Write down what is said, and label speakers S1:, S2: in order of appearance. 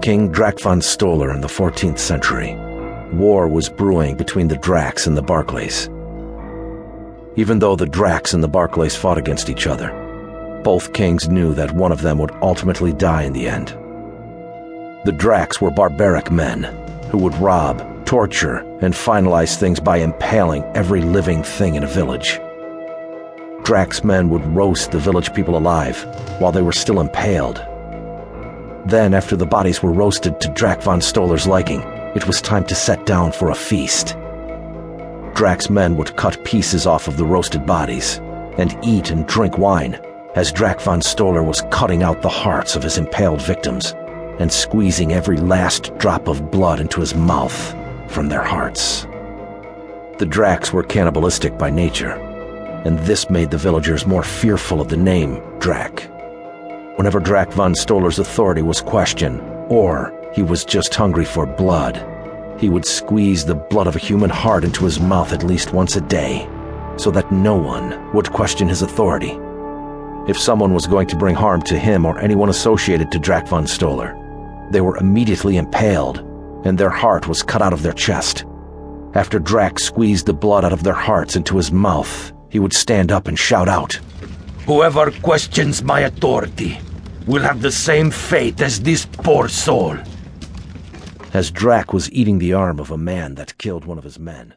S1: King Drac von Stoller in the 14th century, war was brewing between the Dracs and the Berclays. Even though the Dracs and the Berclays fought against each other, both kings knew that one of them would ultimately die in the end. The Dracs were barbaric men who would rob, torture, and finalize things by impaling every living thing in a village. Drac's men would roast the village people alive while they were still impaled. Then, after the bodies were roasted to Drac von Stoller's liking, it was time to set down for a feast. Drac's men would cut pieces off of the roasted bodies and eat and drink wine as Drac von Stoller was cutting out the hearts of his impaled victims and squeezing every last drop of blood into his mouth from their hearts. The Dracs were cannibalistic by nature, and this made the villagers more fearful of the name Drac. Whenever Drac von Stoller's authority was questioned, or he was just hungry for blood, he would squeeze the blood of a human heart into his mouth at least once a day, so that no one would question his authority. If someone was going to bring harm to him or anyone associated to Drac von Stoller, they were immediately impaled, and their heart was cut out of their chest. After Drac squeezed the blood out of their hearts into his mouth, he would stand up and shout out,
S2: Whoever questions my authority will have the same fate as this poor soul
S1: as Drac was eating the arm of a man that killed one of his men.